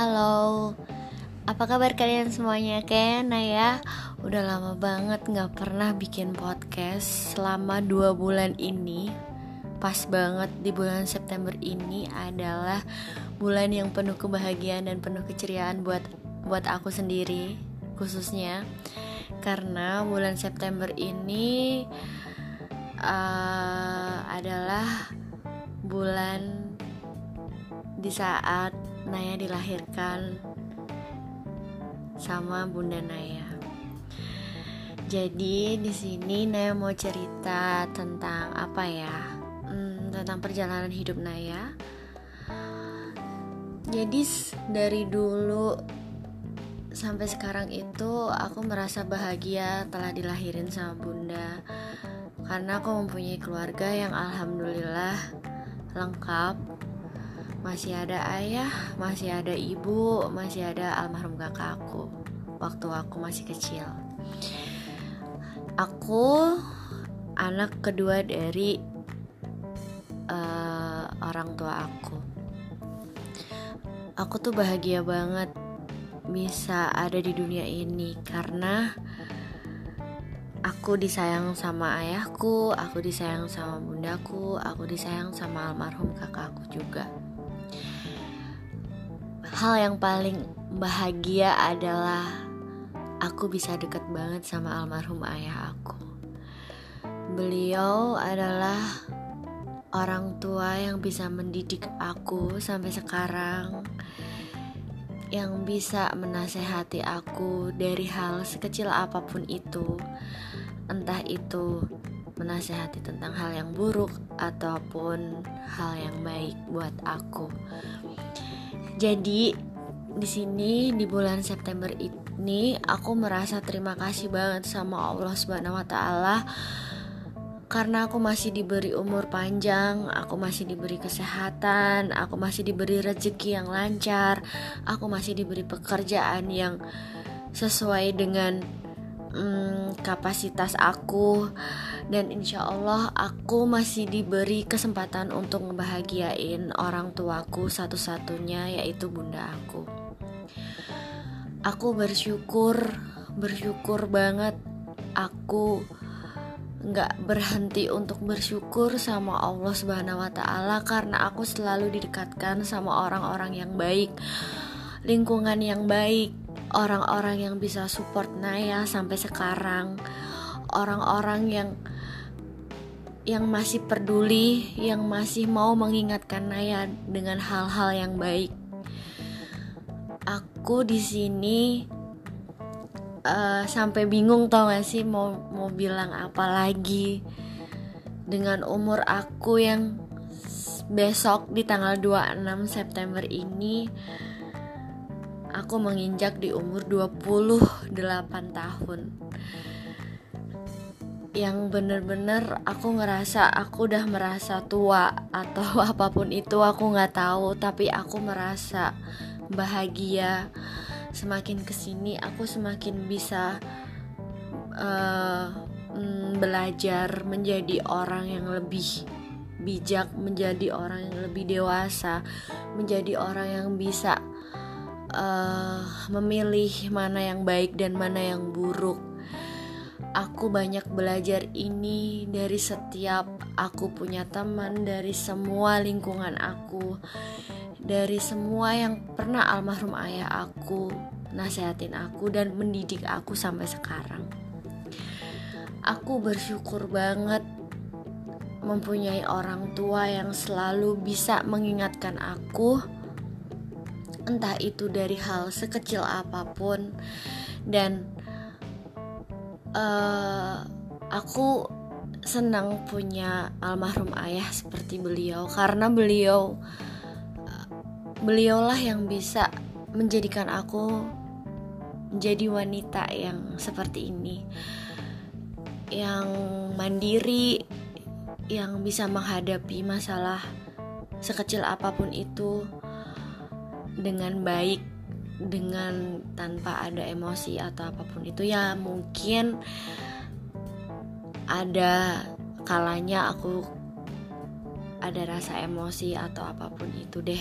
Halo, apa kabar kalian semuanya? Kayak Naya udah lama banget gak pernah bikin podcast selama dua bulan ini. Pas banget di bulan September ini adalah bulan yang penuh kebahagiaan dan penuh keceriaan buat buat aku sendiri khususnya karena bulan September ini uh, adalah bulan di saat Naya dilahirkan sama Bunda Naya. Jadi di sini Naya mau cerita tentang apa ya? Hmm, tentang perjalanan hidup Naya. Jadi dari dulu sampai sekarang itu aku merasa bahagia telah dilahirin sama Bunda karena aku mempunyai keluarga yang alhamdulillah lengkap masih ada ayah, masih ada ibu, masih ada almarhum kakak aku waktu aku masih kecil. Aku anak kedua dari uh, orang tua aku. Aku tuh bahagia banget bisa ada di dunia ini karena aku disayang sama ayahku, aku disayang sama bundaku, aku disayang sama almarhum kakakku juga hal yang paling bahagia adalah aku bisa deket banget sama almarhum ayah aku. Beliau adalah orang tua yang bisa mendidik aku sampai sekarang, yang bisa menasehati aku dari hal sekecil apa pun itu, entah itu menasehati tentang hal yang buruk ataupun hal yang baik buat aku. Jadi di sini di bulan September ini aku merasa terima kasih banget sama Allah Subhanahu wa taala. Karena aku masih diberi umur panjang, aku masih diberi kesehatan, aku masih diberi rezeki yang lancar, aku masih diberi pekerjaan yang sesuai dengan hmm, kapasitas aku dan insya Allah aku masih diberi kesempatan untuk ngebahagiain orang tuaku satu-satunya yaitu bunda aku. Aku bersyukur bersyukur banget aku nggak berhenti untuk bersyukur sama Allah Subhanahu Wa Taala karena aku selalu didekatkan sama orang-orang yang baik lingkungan yang baik orang-orang yang bisa support Naya sampai sekarang orang-orang yang yang masih peduli yang masih mau mengingatkan Naya dengan hal-hal yang baik. Aku di sini uh, sampai bingung tau gak sih mau mau bilang apa lagi. Dengan umur aku yang besok di tanggal 26 September ini aku menginjak di umur 28 tahun yang bener-bener aku ngerasa aku udah merasa tua atau apa pun itu aku nggak tahu tapi aku merasa bahagia semakin ke sini aku semakin bisa uh, belajar menjadi orang yang lebih bijak menjadi orang yang lebih dewasa menjadi orang yang bisa uh, memilih mana yang baik dan mana yang buruk. Aku banyak belajar ini dari setiap aku punya teman, dari semua lingkungan aku, dari semua yang pernah almarhum ayah aku nasehatin aku dan mendidik aku sampai sekarang. Aku bersyukur banget mempunyai orang tua yang selalu bisa mengingatkan aku entah itu dari hal sekecil apa pun dan uh, aku senang punya almarhum ayah seperti beliau karena beliau beliaulah yang bisa menjadikan aku menjadi wanita yang seperti ini. Yang mandiri yang bisa menghadapi masalah sekecil apa pun itu dengan baik dengan tanpa ada emosi atau apa pun itu ya mungkin ada kalanya aku ada rasa emosi atau apa pun itu deh.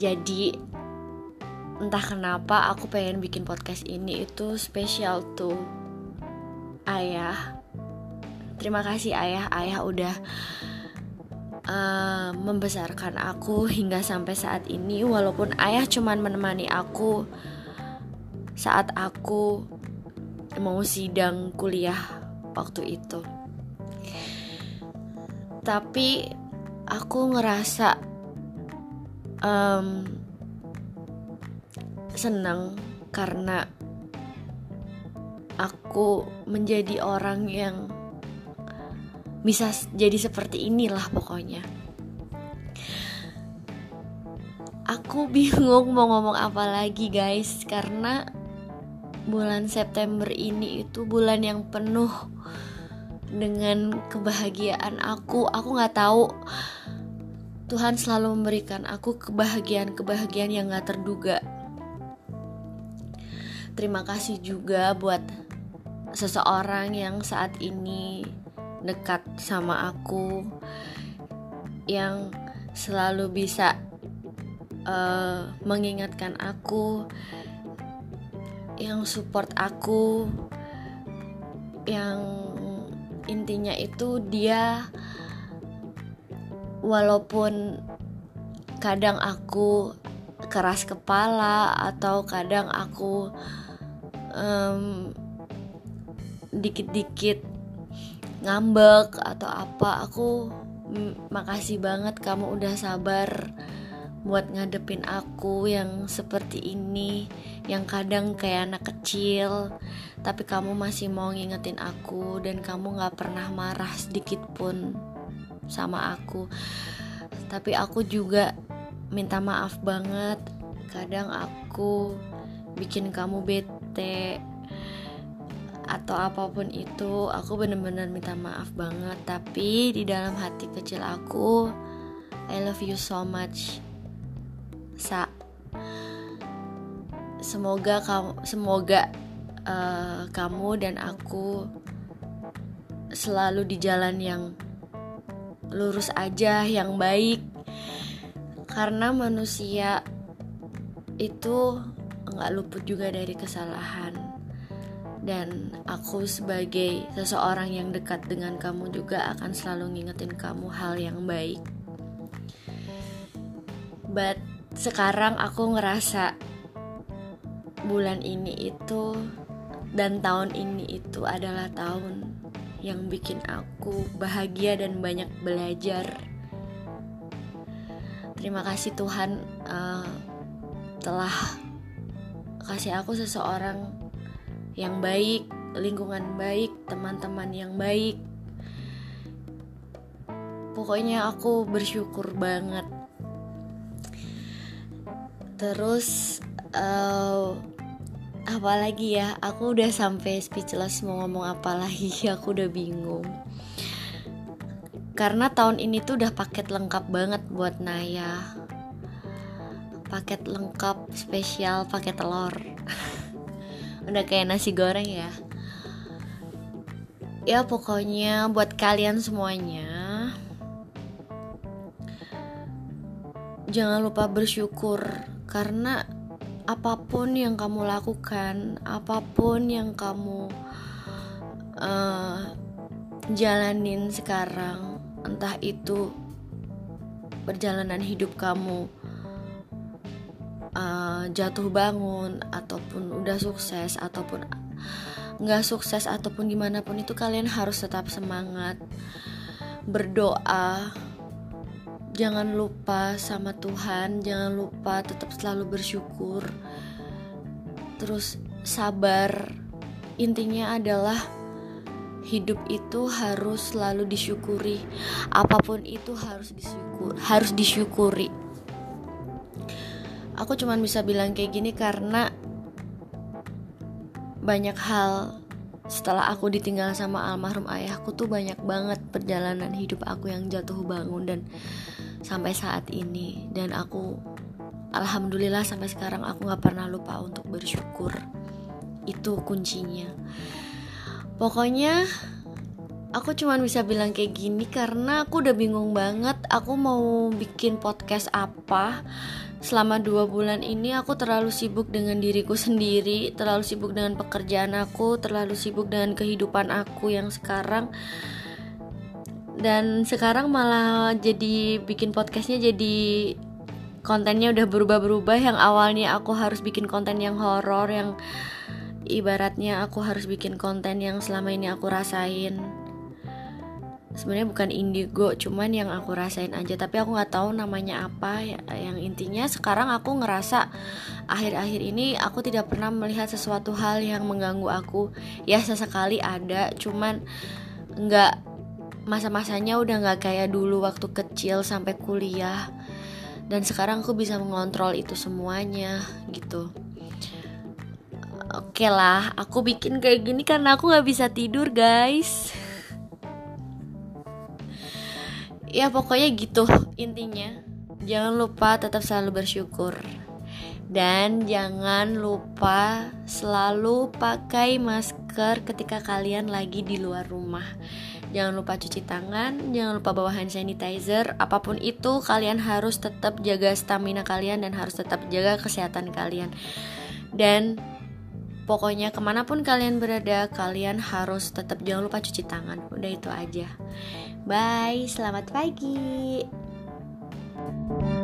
Jadi entah kenapa aku pengen bikin podcast ini itu spesial tuh. Ayah terima kasih ayah ayah udah uh, membesarkan aku hingga sampai saat ini walaupun ayah cuman menemani aku saat aku mau sidang kuliah waktu itu. Tapi aku ngerasa um, senang karena aku menjadi orang yang bisa jadi seperti inilah pokoknya. Aku bingung mau ngomong apa lagi guys karena bulan September ini itu bulan yang penuh dengan kebahagiaan aku. Aku nggak tahu Tuhan selalu memberikan aku kebahagiaan-kebahagiaan yang gak terduga. Terima kasih juga buat seseorang yang saat ini dekat sama aku, yang selalu bisa uh, mengingatkan aku, yang support aku, yang intinya itu dia walaupun kadang aku keras kepala atau kadang aku um, dikit-dikit ngambek atau apa aku makasih banget kamu udah sabar buat ngadepin aku yang seperti ini yang kadang kayak anak kecil. Tapi kamu masih mau ngingetin aku dan kamu gak pernah marah sedikit pun sama aku. Tapi aku juga minta maaf banget. Kadang aku bikin kamu bete atau apa pun itu aku bener-bener minta maaf banget. Tapi di dalam hati kecil aku I love you so much. Sa semoga kamu semoga uh, kamu dan aku selalu di jalan yang lurus aja yang baik. Karena manusia itu nggak luput juga dari kesalahan dan aku sebagai seseorang yang dekat dengan kamu juga akan selalu ngingetin kamu hal yang baik but sekarang aku ngerasa bulan ini itu dan tahun ini itu adalah tahun yang bikin aku bahagia dan banyak belajar. Terima kasih Tuhan uh, telah kasih aku seseorang yang baik, lingkungan baik, teman-teman yang baik. Pokoknya aku bersyukur banget. Terus uh, apalagi ya? Aku udah sampai speechless mau ngomong apa lagi. Aku udah bingung. Karena tahun ini tuh udah paket lengkap banget buat Naya. Paket lengkap spesial paket telur udah kayak nasi goreng ya. Ya pokoknya buat kalian semuanya jangan lupa bersyukur karena apa pun yang kamu lakukan, apa pun yang kamu uh, jalanin sekarang, entah itu perjalanan hidup kamu uh, jatuh bangun ataupun udah sukses ataupun nggak sukses ataupun gimana pun itu kalian harus tetap semangat berdoa jangan lupa sama Tuhan, jangan lupa tetap selalu bersyukur. Terus sabar. Intinya adalah hidup itu harus selalu disyukuri. Apa pun itu harus disyukur, harus disyukuri. Aku cuman bisa bilang kayak gini karena banyak hal setelah aku ditinggal sama almarhum ayahku tuh banyak banget perjalanan hidup aku yang jatuh bangun dan sampai saat ini. Dan aku alhamdulillah sampai sekarang aku nggak pernah lupa untuk bersyukur. Itu kuncinya. Pokoknya aku cuman bisa bilang kayak gini karena aku udah bingung banget aku mau bikin podcast apa selama dua bulan ini aku terlalu sibuk dengan diriku sendiri terlalu sibuk dengan pekerjaan aku terlalu sibuk dengan kehidupan aku yang sekarang. Dan sekarang malah jadi bikin podcastnya jadi kontennya udah berubah-berubah. Yang awalnya aku harus bikin konten yang horor yang ibaratnya aku harus bikin konten yang selama ini aku rasain sebenarnya bukan indigo cuman yang aku rasain aja. Tapi aku nggak tahu namanya apa ya, yang intinya. Sekarang aku ngerasa akhir-akhir ini aku tidak pernah melihat sesuatu hal yang mengganggu aku. Ya sesekali ada cuman nggak masa-masanya udah nggak kayak dulu waktu kecil sampai kuliah. Dan sekarang aku bisa mengontrol itu semuanya gitu. Oke lah, aku bikin kayak gini karena aku nggak bisa tidur guys. Ya pokoknya gitu intinya. Jangan lupa tetap selalu bersyukur. Dan jangan lupa selalu pakai masker ketika kalian lagi di luar rumah. Jangan lupa cuci tangan jangan lupa bawa hand sanitizer apa pun itu kalian harus tetap jaga stamina kalian dan harus tetap jaga kesehatan kalian. Dan Pokoknya ke mana pun kalian berada, kalian harus tetap jangan lupa cuci tangan. Udah itu aja. Bye, selamat pagi. thank you